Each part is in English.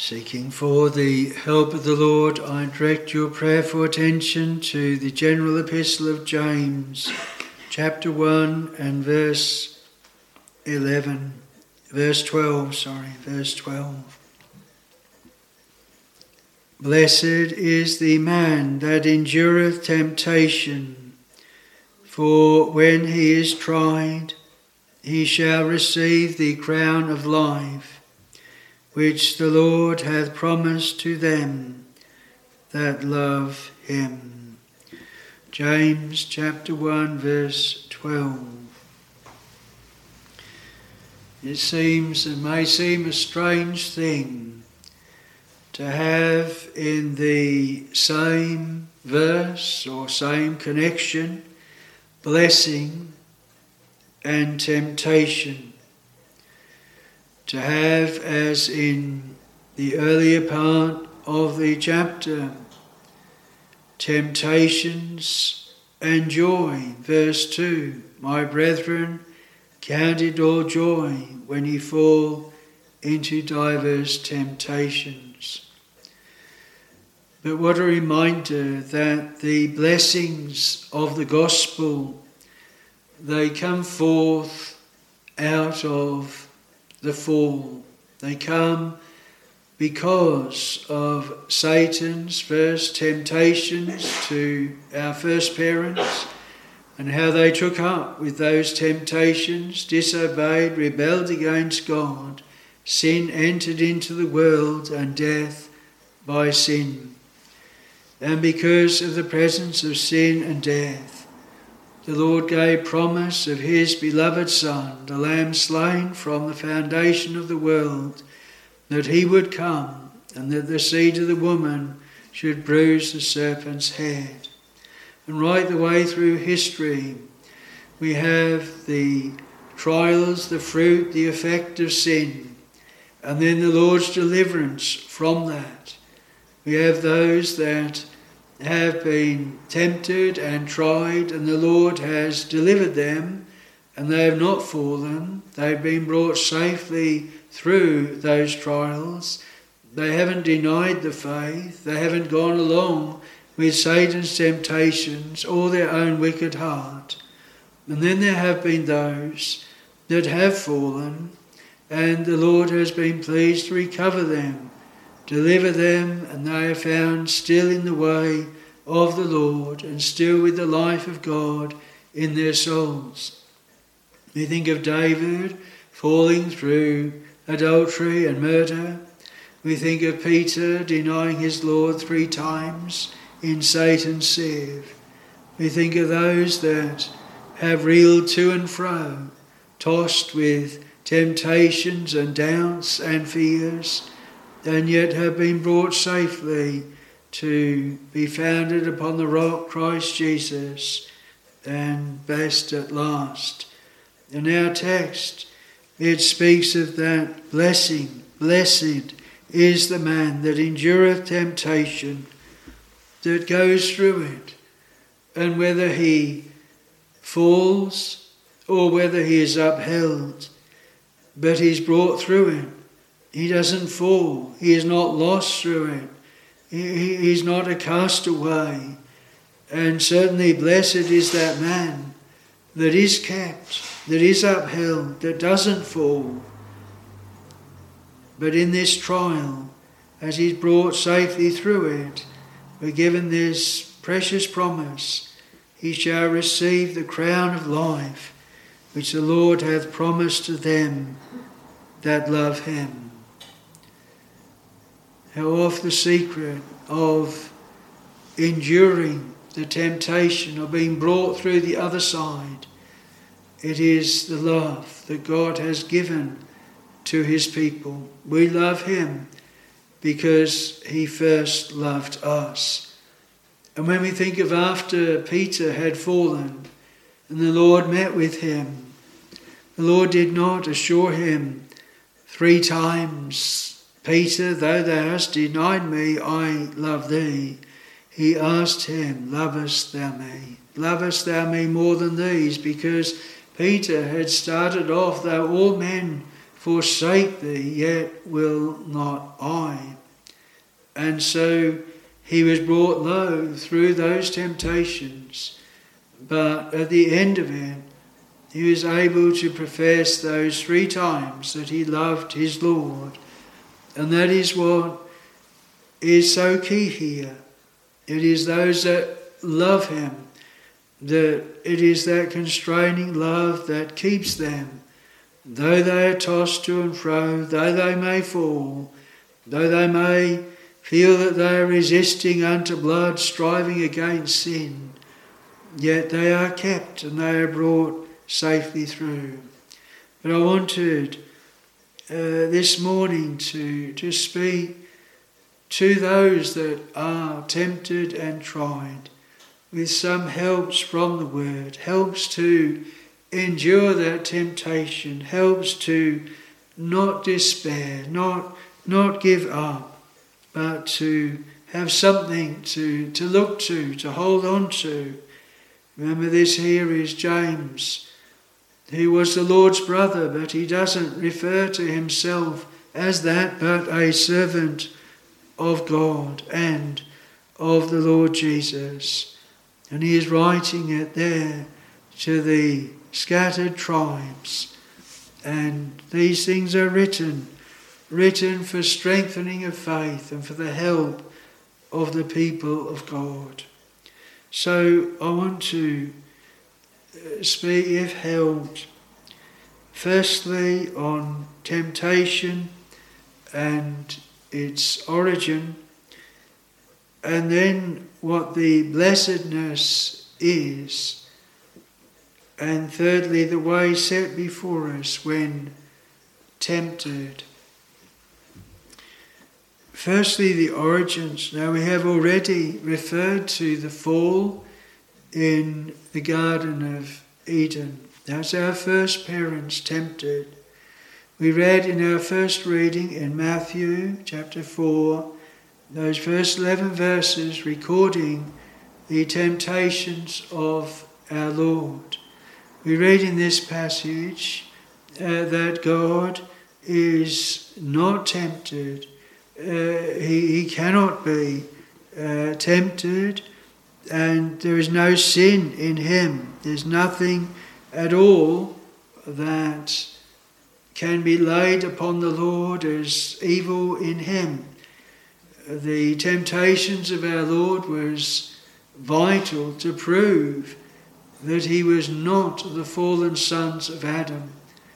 Seeking for the help of the Lord, I direct your prayerful attention to the general epistle of James, chapter 1 and verse 11, verse 12, sorry, verse 12. Blessed is the man that endureth temptation, for when he is tried, he shall receive the crown of life which the Lord hath promised to them that love him. James chapter 1, verse 12. It seems, and may seem a strange thing to have in the same verse or same connection blessing and temptation to have, as in the earlier part of the chapter, temptations and joy. Verse 2 My brethren, count it all joy when ye fall into diverse temptations. But what a reminder that the blessings of the gospel they come forth out of the fall. They come because of Satan's first temptations to our first parents and how they took up with those temptations, disobeyed, rebelled against God. Sin entered into the world and death by sin. And because of the presence of sin and death, the Lord gave promise of his beloved Son, the Lamb slain from the foundation of the world, that he would come and that the seed of the woman should bruise the serpent's head. And right the way through history, we have the trials, the fruit, the effect of sin, and then the Lord's deliverance from that. We have those that have been tempted and tried, and the Lord has delivered them, and they have not fallen. They've been brought safely through those trials. They haven't denied the faith, they haven't gone along with Satan's temptations or their own wicked heart. And then there have been those that have fallen, and the Lord has been pleased to recover them deliver them, and they are found still in the way of the Lord and still with the life of God in their souls. We think of David falling through adultery and murder. We think of Peter denying his Lord three times in Satan's sieve. We think of those that have reeled to and fro, tossed with temptations and doubts and fears and yet have been brought safely to be founded upon the rock Christ Jesus and best at last. In our text, it speaks of that blessing. Blessed is the man that endureth temptation, that goes through it, and whether he falls or whether he is upheld, but he's brought through it he doesn't fall. He is not lost through it. He, he's not a castaway. And certainly blessed is that man that is kept, that is upheld, that doesn't fall. But in this trial, as he's brought safely through it, we're given this precious promise he shall receive the crown of life which the Lord hath promised to them that love him how the secret of enduring the temptation of being brought through the other side. It is the love that God has given to his people. We love him because he first loved us. And when we think of after Peter had fallen and the Lord met with him, the Lord did not assure him three times Peter, though thou hast denied me, I love thee. He asked him, Lovest thou me? Lovest thou me more than these? Because Peter had started off, though all men forsake thee, yet will not I. And so he was brought low through those temptations, but at the end of it, he was able to profess those three times that he loved his Lord. And that is what is so key here. It is those that love him, that it is that constraining love that keeps them, though they are tossed to and fro, though they may fall, though they may feel that they are resisting unto blood, striving against sin, yet they are kept and they are brought safely through. But I wanted uh, this morning to, to speak to those that are tempted and tried with some helps from the word, helps to endure that temptation, helps to not despair, not, not give up but to have something to, to look to, to hold on to. Remember, this here is James, who was the Lord's brother, but he doesn't refer to himself as that, but a servant of God and of the Lord Jesus. And he is writing it there to the scattered tribes. And these things are written written for strengthening of faith and for the help of the people of God. So I want to if held, firstly on temptation and its origin, and then what the blessedness is, and thirdly, the way set before us when tempted. Firstly, the origins. Now, we have already referred to the fall in the Garden of Eden. That's our first parents tempted. We read in our first reading in Matthew chapter 4, those first 11 verses recording the temptations of our Lord. We read in this passage uh, that God is not tempted uh, he, he cannot be uh, tempted, and there is no sin in him. There's nothing at all that can be laid upon the Lord as evil in him. The temptations of our Lord was vital to prove that he was not the fallen sons of Adam.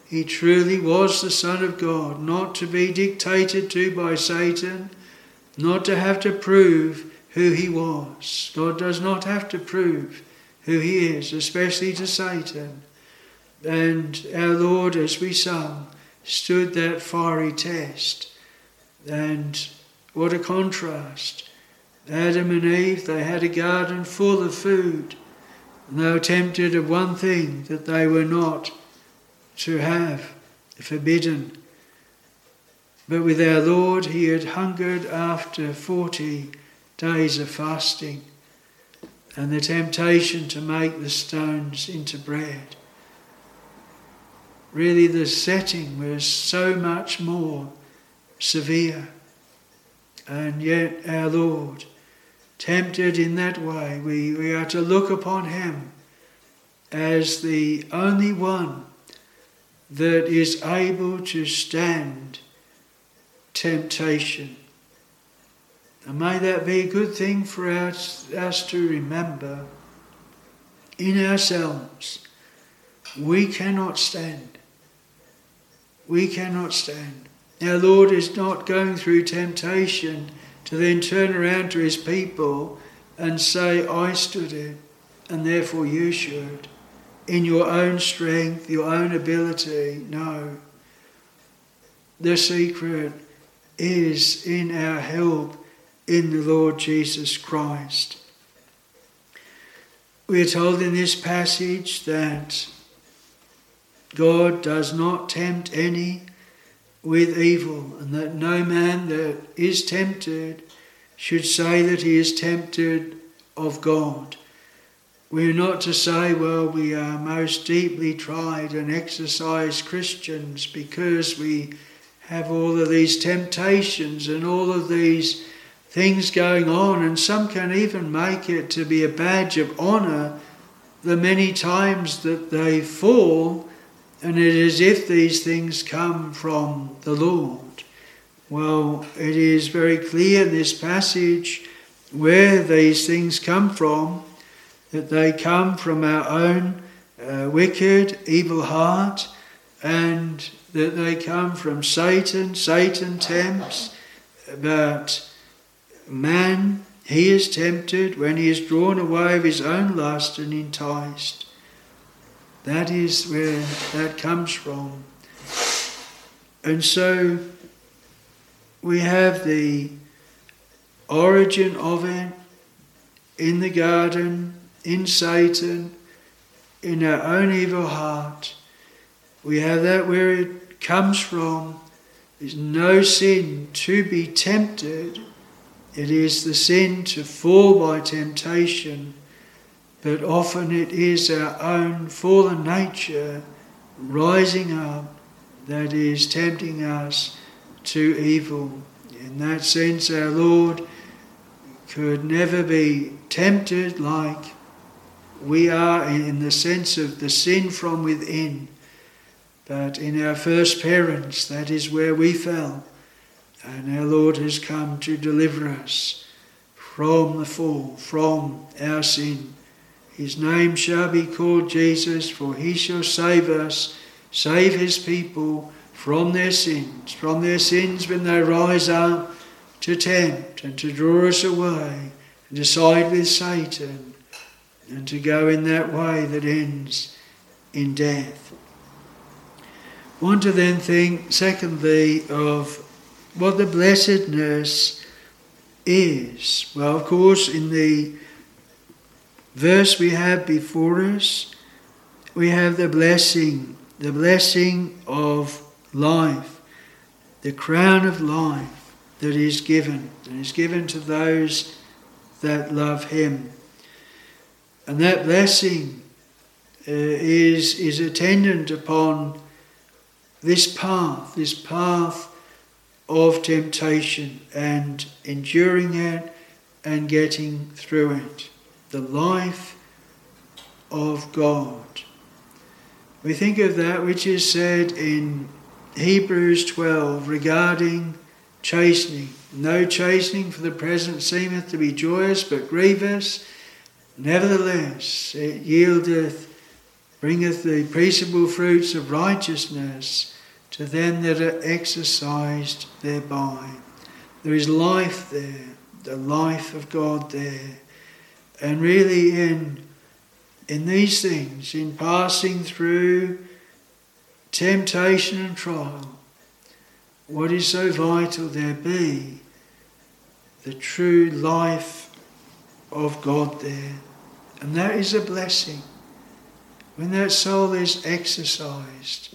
He truly was the Son of God, not to be dictated to by Satan, not to have to prove who he was. God does not have to prove who he is, especially to Satan. And our Lord, as we sung, stood that fiery test. And what a contrast. Adam and Eve, they had a garden full of food. And they were tempted of one thing that they were not to have, forbidden. But with our Lord, he had hungered after 40 days of fasting and the temptation to make the stones into bread. Really, the setting was so much more severe. And yet, our Lord, tempted in that way, we, we are to look upon him as the only one that is able to stand temptation. And may that be a good thing for us, us to remember in ourselves. We cannot stand. We cannot stand. Our Lord is not going through temptation to then turn around to his people and say, I stood it, and therefore you should in your own strength, your own ability. No. The secret is in our help in the Lord Jesus Christ. We are told in this passage that God does not tempt any with evil, and that no man that is tempted should say that he is tempted of God. We're not to say, well, we are most deeply tried and exercised Christians because we have all of these temptations and all of these things going on, and some can even make it to be a badge of honour the many times that they fall, and it is if these things come from the Lord. Well, it is very clear in this passage where these things come from that they come from our own uh, wicked, evil heart, and that they come from Satan. Satan tempts, but man, he is tempted when he is drawn away of his own lust and enticed. That is where that comes from. And so we have the origin of it in the garden in Satan, in our own evil heart. We have that where it comes from. There's no sin to be tempted. It is the sin to fall by temptation, but often it is our own fallen nature rising up that is tempting us to evil. In that sense, our Lord could never be tempted like we are in the sense of the sin from within. But in our first parents, that is where we fell. And our Lord has come to deliver us from the fall, from our sin. His name shall be called Jesus, for he shall save us, save his people from their sins, from their sins when they rise up to tempt and to draw us away and to side with Satan and to go in that way that ends in death. I want to then think, secondly, of what the blessedness is. Well, of course, in the verse we have before us, we have the blessing, the blessing of life, the crown of life that is given, and is given to those that love Him. And that blessing uh, is, is attendant upon this path, this path of temptation and enduring it and getting through it. The life of God. We think of that which is said in Hebrews 12 regarding chastening. No chastening for the present seemeth to be joyous, but grievous. Nevertheless, it yieldeth, bringeth the peaceable fruits of righteousness to them that are exercised thereby. There is life there, the life of God there. And really, in, in these things, in passing through temptation and trial, what is so vital there be the true life of God there. And that is a blessing. When that soul is exercised,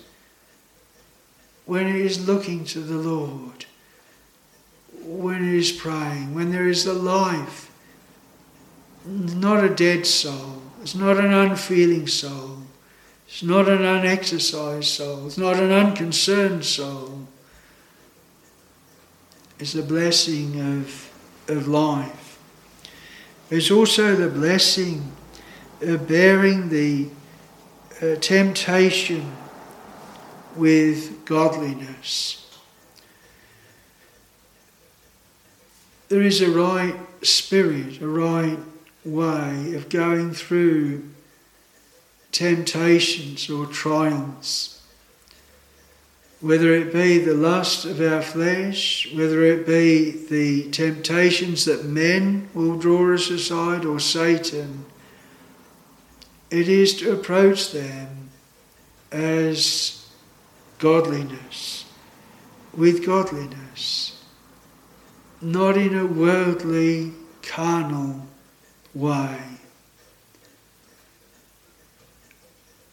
when it is looking to the Lord, when it is praying, when there is a life, not a dead soul, it's not an unfeeling soul, it's not an unexercised soul, it's not an unconcerned soul. It's a blessing of, of life. It's also the blessing of bearing the uh, temptation with godliness. There is a right spirit, a right way of going through temptations or trials whether it be the lust of our flesh, whether it be the temptations that men will draw us aside, or Satan, it is to approach them as godliness, with godliness, not in a worldly, carnal way.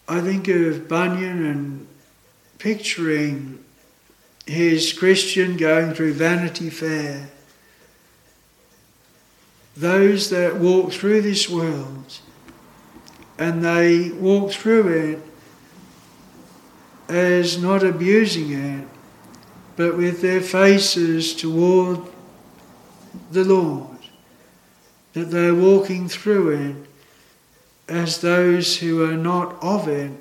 I think of Bunyan and picturing his Christian going through Vanity Fair. Those that walk through this world and they walk through it as not abusing it, but with their faces toward the Lord, that they're walking through it as those who are not of it,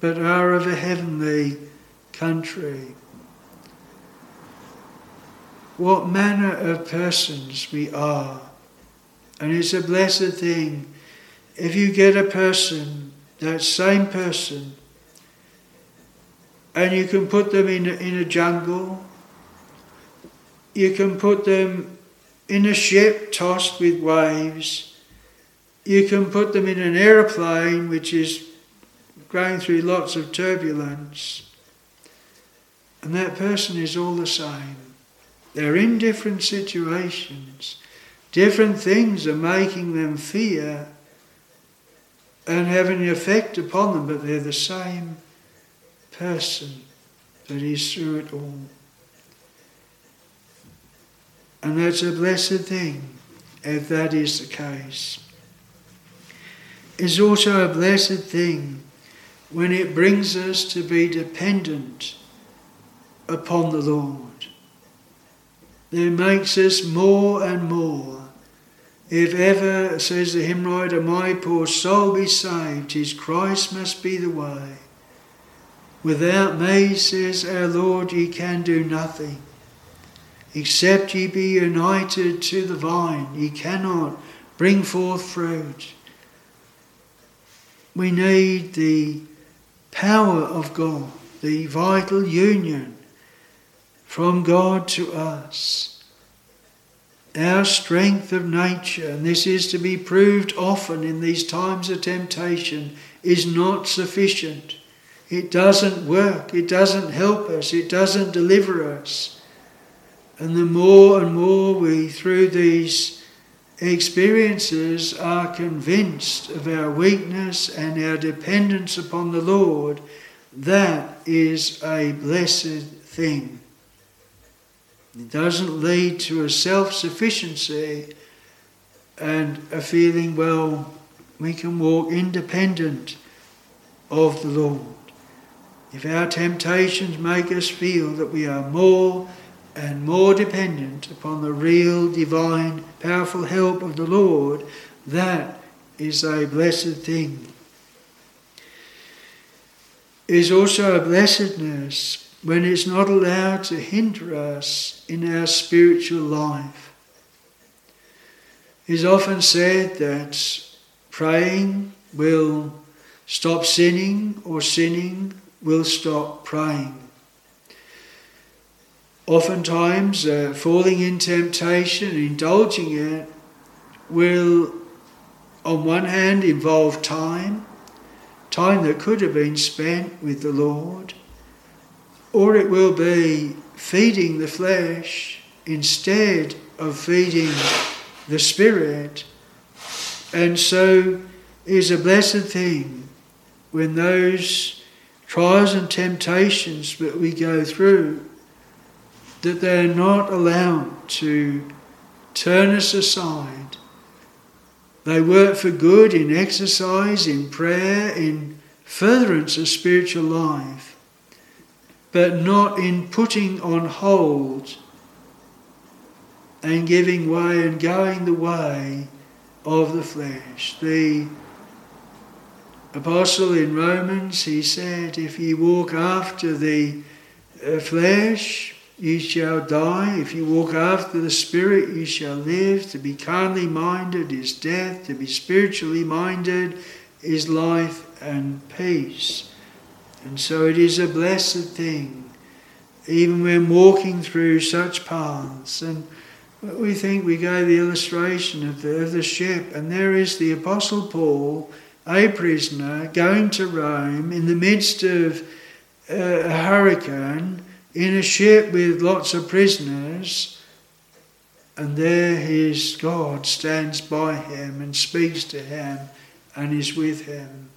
but are of a heavenly country. What manner of persons we are. And it's a blessed thing if you get a person, that same person, and you can put them in a, in a jungle, you can put them in a ship tossed with waves, you can put them in an aeroplane which is going through lots of turbulence, and that person is all the same. They're in different situations. Different things are making them fear and having an effect upon them, but they're the same person that is through it all. And that's a blessed thing if that is the case. It's also a blessed thing when it brings us to be dependent upon the Lord. It makes us more and more. If ever, says the hymn writer, my poor soul be saved, his Christ must be the way. Without me, says our Lord, ye can do nothing. Except ye be united to the vine, ye cannot bring forth fruit. We need the power of God, the vital union from God to us. Our strength of nature, and this is to be proved often in these times of temptation, is not sufficient. It doesn't work. It doesn't help us. It doesn't deliver us. And the more and more we, through these experiences, are convinced of our weakness and our dependence upon the Lord, that is a blessed thing. It doesn't lead to a self sufficiency and a feeling, well, we can walk independent of the Lord. If our temptations make us feel that we are more and more dependent upon the real, divine, powerful help of the Lord, that is a blessed thing. It is also a blessedness when it's not allowed to hinder us in our spiritual life. It is often said that praying will stop sinning or sinning will stop praying. Oftentimes, uh, falling in temptation, indulging it, will, on one hand, involve time, time that could have been spent with the Lord, or it will be feeding the flesh instead of feeding the spirit. And so it is a blessed thing when those trials and temptations that we go through, that they're not allowed to turn us aside. They work for good in exercise, in prayer, in furtherance of spiritual life, but not in putting on hold and giving way and going the way of the flesh. The apostle in Romans, he said, If ye walk after the uh, flesh, ye shall die. If you walk after the Spirit, ye shall live. To be carnally minded is death, to be spiritually minded is life and peace. And so it is a blessed thing, even when walking through such paths. And we think we gave the illustration of the, of the ship, and there is the Apostle Paul a prisoner going to Rome in the midst of a hurricane in a ship with lots of prisoners, and there his God stands by him and speaks to him and is with him.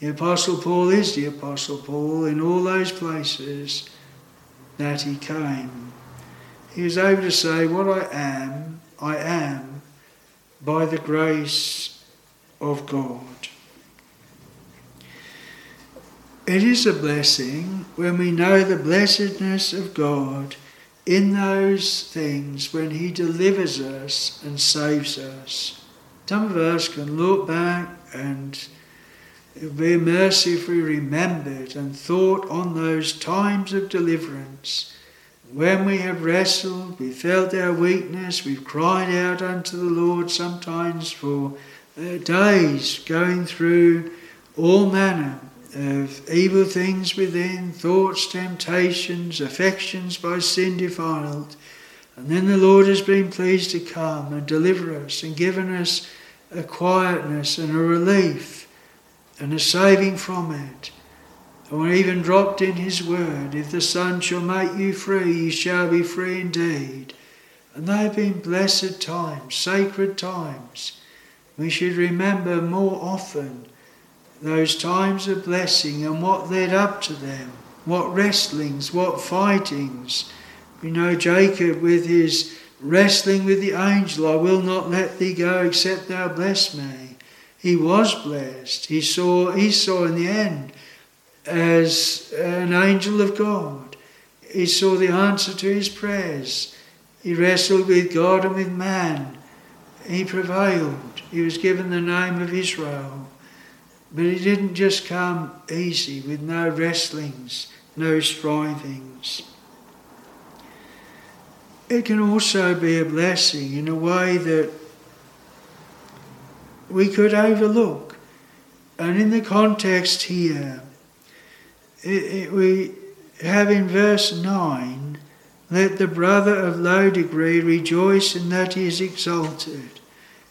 The Apostle Paul is the Apostle Paul in all those places that he came. He is able to say, What I am, I am by the grace of God. It is a blessing when we know the blessedness of God in those things when He delivers us and saves us. Some of us can look back and be we remembered and thought on those times of deliverance. When we have wrestled, we felt our weakness, we've cried out unto the Lord sometimes for uh, days, going through all manner of evil things within, thoughts, temptations, affections by sin defiled. And then the Lord has been pleased to come and deliver us and given us a quietness and a relief and a saving from it. Or even dropped in His word, if the Son shall make you free, you shall be free indeed. And they have been blessed times, sacred times. We should remember more often those times of blessing and what led up to them, what wrestlings, what fightings. We know Jacob with his wrestling with the angel, I will not let thee go except thou bless me. He was blessed. He saw Esau in the end as an angel of God. He saw the answer to his prayers. He wrestled with God and with man. He prevailed. He was given the name of Israel. But it didn't just come easy with no wrestlings, no strivings. It can also be a blessing in a way that we could overlook. And in the context here, it, it, we have in verse 9, let the brother of low degree rejoice in that he is exalted.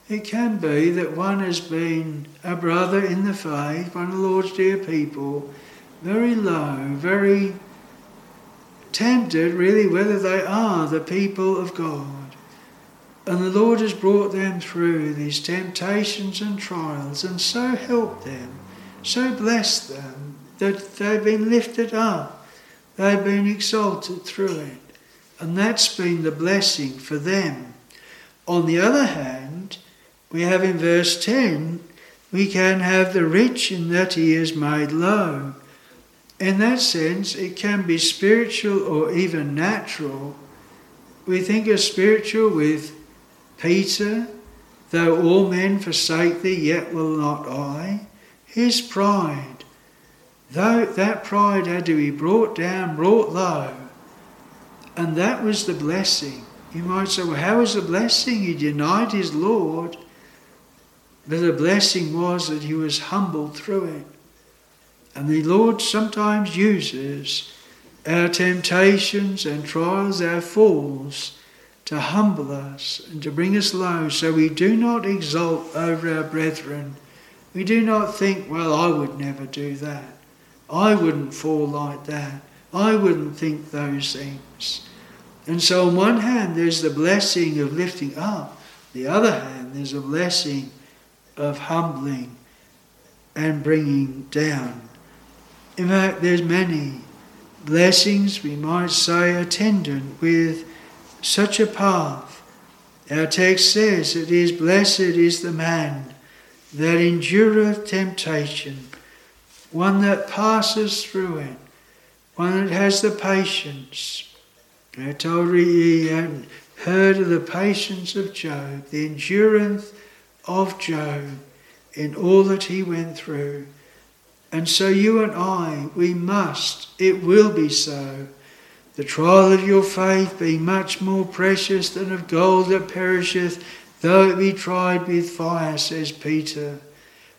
It can be that one has been a brother in the faith, one of the Lord's dear people, very low, very tempted, really, whether they are the people of God. And the Lord has brought them through these temptations and trials and so helped them, so blessed them that they've been lifted up, they've been exalted through it. And that's been the blessing for them. On the other hand, we have in verse 10, we can have the rich in that he is made low. In that sense, it can be spiritual or even natural. We think of spiritual with Peter, though all men forsake thee, yet will not I. His pride, though that pride had to be brought down, brought low, and that was the blessing. You might say, well, how was the blessing? He denied his Lord. But the blessing was that he was humbled through it. And the Lord sometimes uses our temptations and trials, our falls, to humble us and to bring us low so we do not exult over our brethren. We do not think, well, I would never do that. I wouldn't fall like that. I wouldn't think those things. And so, on one hand, there's the blessing of lifting up, the other hand, there's a blessing of humbling and bringing down. In fact, there's many blessings, we might say, attendant with such a path. Our text says it is blessed is the man that endureth temptation, one that passes through it, one that has the patience. I told you he had heard of the patience of Job, the endurance of Job in all that he went through. And so you and I, we must, it will be so. The trial of your faith being much more precious than of gold that perisheth, though it be tried with fire, says Peter.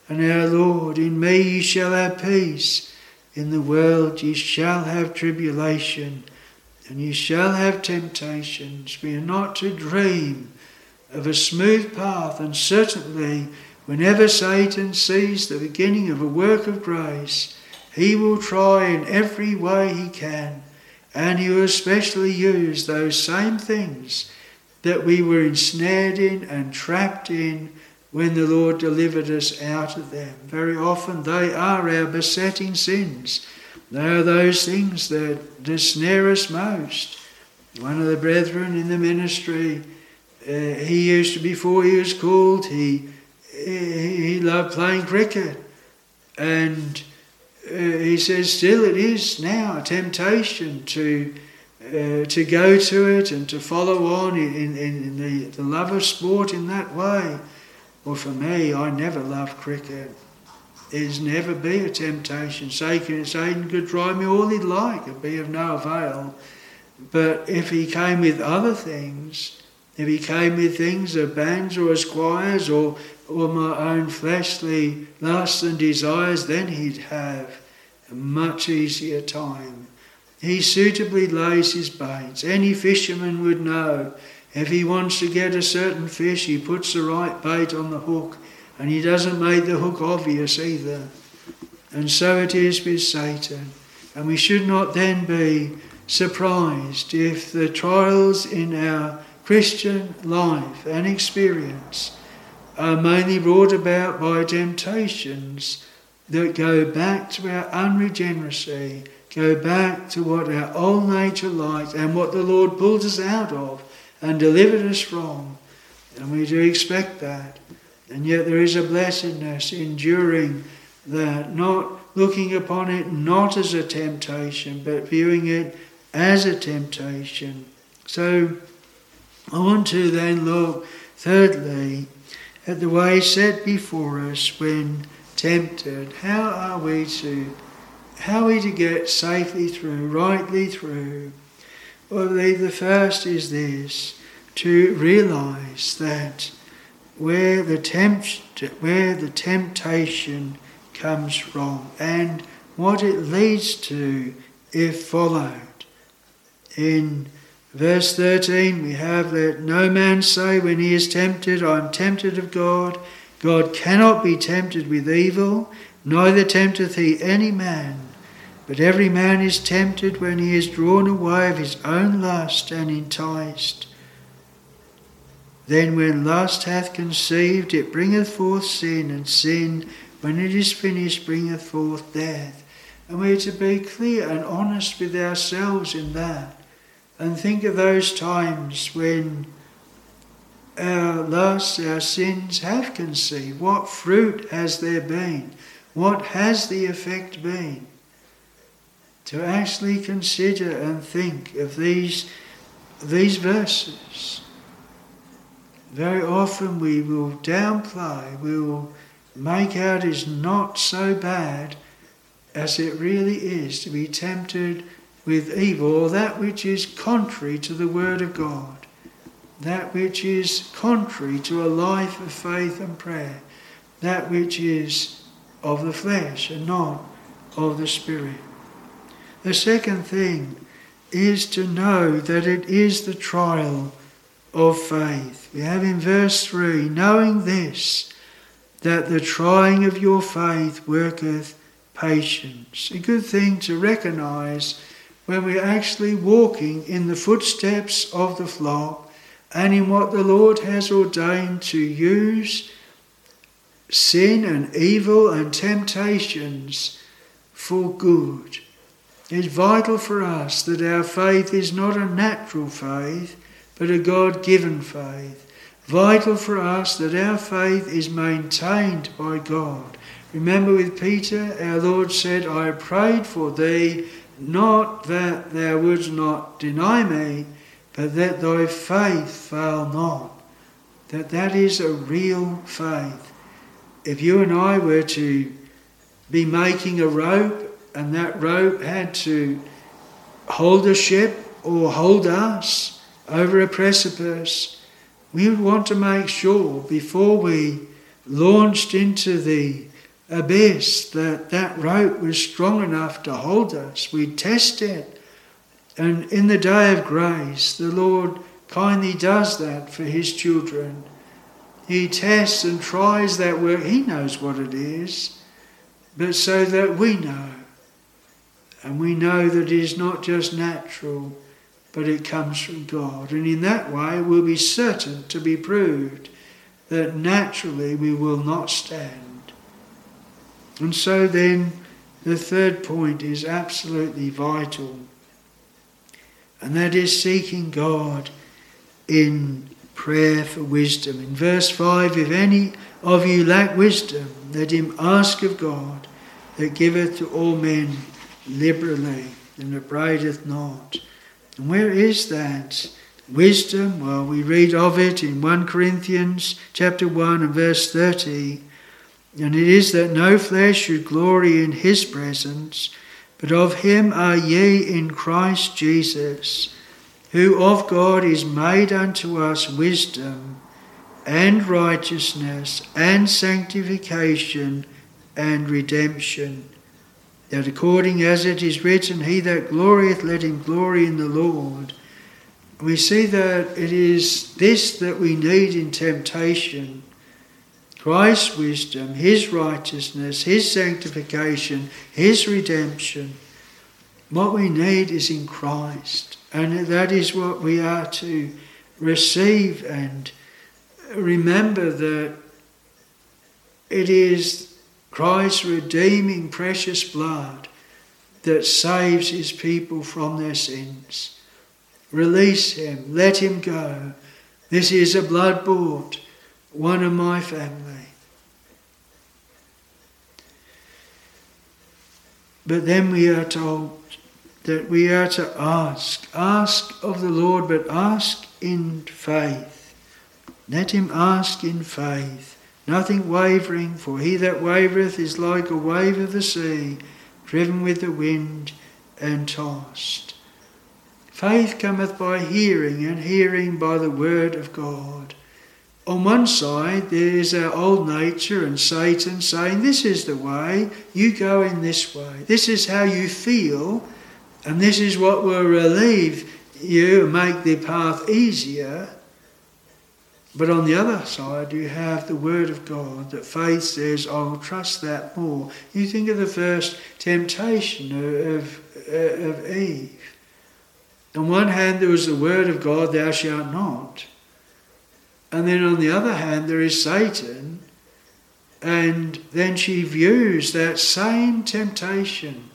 And our Lord, in me ye shall have peace. In the world ye shall have tribulation, and ye shall have temptations. We are not to dream of a smooth path, and certainly whenever Satan sees the beginning of a work of grace, he will try in every way he can, and he will especially use those same things that we were ensnared in and trapped in when the Lord delivered us out of them. Very often they are our besetting sins. They are those things that snare us most. One of the brethren in the ministry uh, he used to, before he was called, he, he, he loved playing cricket. And uh, he says, still it is now a temptation to uh, to go to it and to follow on in, in, in the, the love of sport in that way. Well, for me, I never loved cricket. It's never be a temptation. Satan, Satan could try me all he'd like, it'd be of no avail. But if he came with other things, if he came with things of bands or esquires or, or my own fleshly lusts and desires, then he'd have a much easier time. He suitably lays his baits. Any fisherman would know if he wants to get a certain fish, he puts the right bait on the hook and he doesn't make the hook obvious either. And so it is with Satan. And we should not then be surprised if the trials in our Christian life and experience are mainly brought about by temptations that go back to our unregeneracy go back to what our old nature liked and what the Lord pulled us out of and delivered us from. And we do expect that. And yet there is a blessedness enduring that, not looking upon it not as a temptation, but viewing it as a temptation. So I want to then look, thirdly, at the way set before us when tempted. How are we to how are we to get safely through, rightly through? Well, the first is this to realize that where the, tempt, where the temptation comes from and what it leads to if followed. In verse 13, we have that no man say when he is tempted, I am tempted of God. God cannot be tempted with evil, neither tempteth he any man. But every man is tempted when he is drawn away of his own lust and enticed. Then, when lust hath conceived, it bringeth forth sin, and sin, when it is finished, bringeth forth death. And we're to be clear and honest with ourselves in that, and think of those times when our lusts, our sins have conceived. What fruit has there been? What has the effect been? To actually consider and think of these, these verses. Very often we will downplay, we will make out as not so bad as it really is to be tempted with evil or that which is contrary to the Word of God, that which is contrary to a life of faith and prayer, that which is of the flesh and not of the Spirit. The second thing is to know that it is the trial of faith. We have in verse 3 knowing this, that the trying of your faith worketh patience. A good thing to recognize when we're actually walking in the footsteps of the flock and in what the Lord has ordained to use sin and evil and temptations for good. It's vital for us that our faith is not a natural faith, but a God given faith. Vital for us that our faith is maintained by God. Remember with Peter, our Lord said, I prayed for thee, not that thou wouldst not deny me, but that thy faith fail not. That that is a real faith. If you and I were to be making a rope and that rope had to hold a ship or hold us over a precipice, we would want to make sure before we launched into the abyss that that rope was strong enough to hold us. We'd test it. And in the day of grace, the Lord kindly does that for His children. He tests and tries that work. He knows what it is, but so that we know. And we know that it is not just natural, but it comes from God. And in that way, we'll be certain to be proved that naturally we will not stand. And so then, the third point is absolutely vital, and that is seeking God in prayer for wisdom. In verse 5, if any of you lack wisdom, let him ask of God that giveth to all men liberally and upbraideth not. And where is that? Wisdom, well, we read of it in 1 Corinthians chapter 1 and verse 30. And it is that no flesh should glory in his presence, but of him are ye in Christ Jesus, who of God is made unto us wisdom and righteousness and sanctification and redemption. That according as it is written, He that glorieth, let him glory in the Lord. We see that it is this that we need in temptation Christ's wisdom, His righteousness, His sanctification, His redemption. What we need is in Christ, and that is what we are to receive and remember that it is Christ's redeeming precious blood that saves his people from their sins. Release him, let him go. This is a blood bought, one of my family. But then we are told that we are to ask. Ask of the Lord, but ask in faith. Let him ask in faith, nothing wavering, for he that wavereth is like a wave of the sea, driven with the wind and tossed. Faith cometh by hearing, and hearing by the word of God. On one side, there is our old nature and Satan saying, This is the way, you go in this way. This is how you feel, and this is what will relieve you and make the path easier. But on the other side, you have the Word of God that faith says, I will trust that more. You think of the first temptation of, of, uh, of Eve. On one hand, there was the Word of God, thou shalt not. And then on the other hand, there is Satan. And then she views that same temptation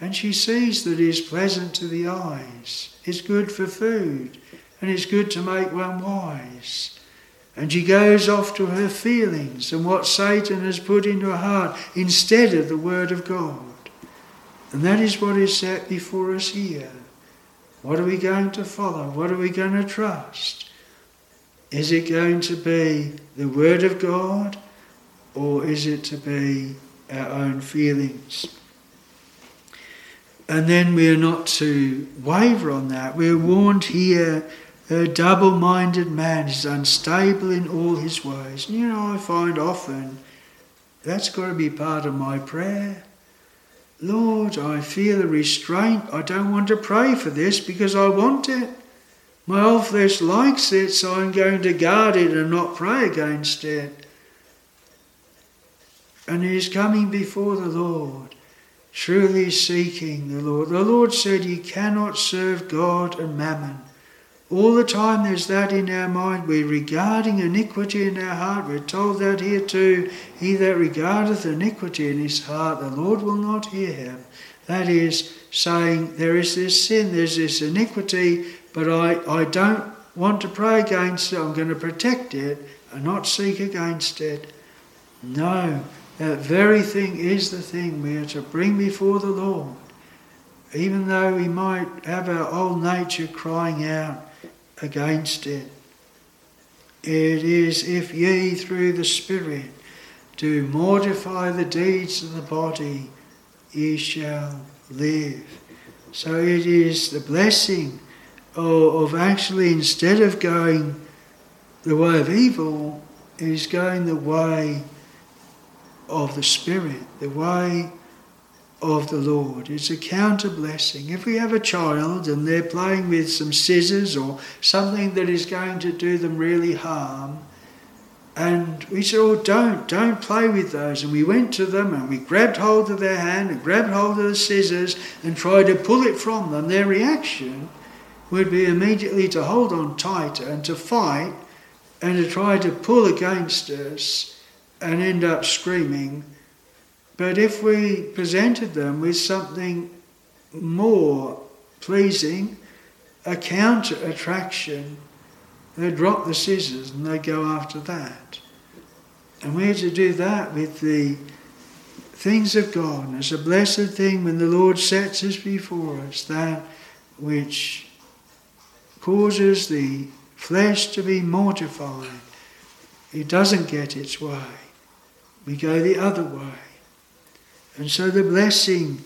and she sees that it is pleasant to the eyes, it's good for food, and it's good to make one wise. And she goes off to her feelings and what Satan has put into her heart instead of the Word of God. And that is what is set before us here. What are we going to follow? What are we going to trust? Is it going to be the Word of God or is it to be our own feelings? And then we are not to waver on that. We are warned here a double minded man is unstable in all his ways. You know, I find often that's got to be part of my prayer. Lord, I feel a restraint. I don't want to pray for this because I want it. My old flesh likes it, so I'm going to guard it and not pray against it. And he's coming before the Lord, truly seeking the Lord. The Lord said, You cannot serve God and mammon. All the time there's that in our mind. We're regarding iniquity in our heart. We're told that here too. He that regardeth iniquity in his heart, the Lord will not hear him. That is saying there is this sin, there's this iniquity, but I, I don't want to pray against it. I'm going to protect it and not seek against it. No, that very thing is the thing we are to bring before the Lord. Even though we might have our old nature crying out against it. It is if ye through the Spirit do mortify the deeds of the body, ye shall live. So it is the blessing of actually, instead of going the way of evil, is going the way of the Spirit, the way of the Lord. It's a counter blessing. If we have a child and they're playing with some scissors or something that is going to do them really harm, and we said, Oh, don't, don't play with those. And we went to them and we grabbed hold of their hand and grabbed hold of the scissors and tried to pull it from them. Their reaction would be immediately to hold on tighter and to fight and to try to pull against us and end up screaming. But if we presented them with something more pleasing, a counter attraction, they'd drop the scissors and they'd go after that. And we're to do that with the things of God. It's a blessed thing when the Lord sets us before us that which causes the flesh to be mortified. It doesn't get its way. We go the other way. And so the blessing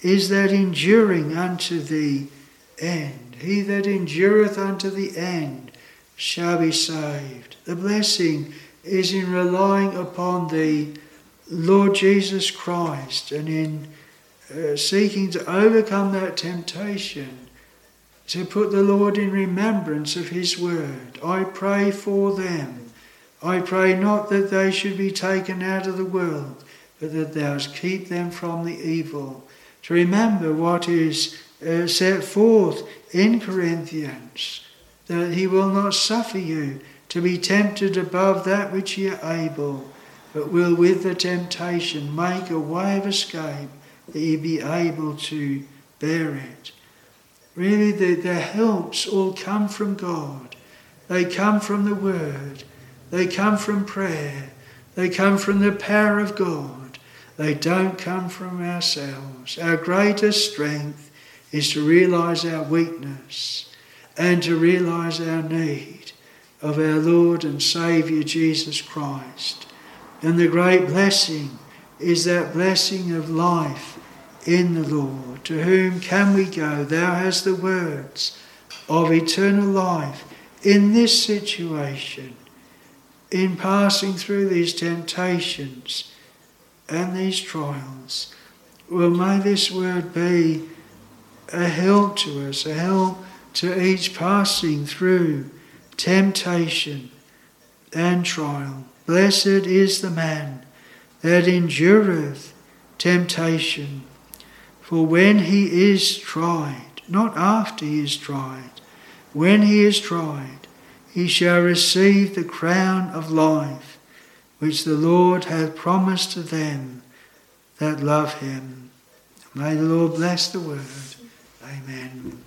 is that enduring unto the end. He that endureth unto the end shall be saved. The blessing is in relying upon the Lord Jesus Christ and in uh, seeking to overcome that temptation to put the Lord in remembrance of His word. I pray for them. I pray not that they should be taken out of the world, but that thou keep them from the evil. To remember what is uh, set forth in Corinthians, that He will not suffer you to be tempted above that which ye are able but will with the temptation make a way of escape that ye be able to bear it. Really, the, the helps all come from God. They come from the Word. They come from prayer. They come from the power of God. They don't come from ourselves. Our greatest strength is to realize our weakness and to realize our need of our Lord and Saviour Jesus Christ. And the great blessing is that blessing of life in the Lord. To whom can we go? Thou hast the words of eternal life in this situation, in passing through these temptations and these trials. Well, may this word be a help to us, a help to each passing through temptation and trial. Blessed is the man that endureth temptation. For when he is tried, not after he is tried, when he is tried, he shall receive the crown of life, which the Lord hath promised to them that love him. May the Lord bless the word. Amen.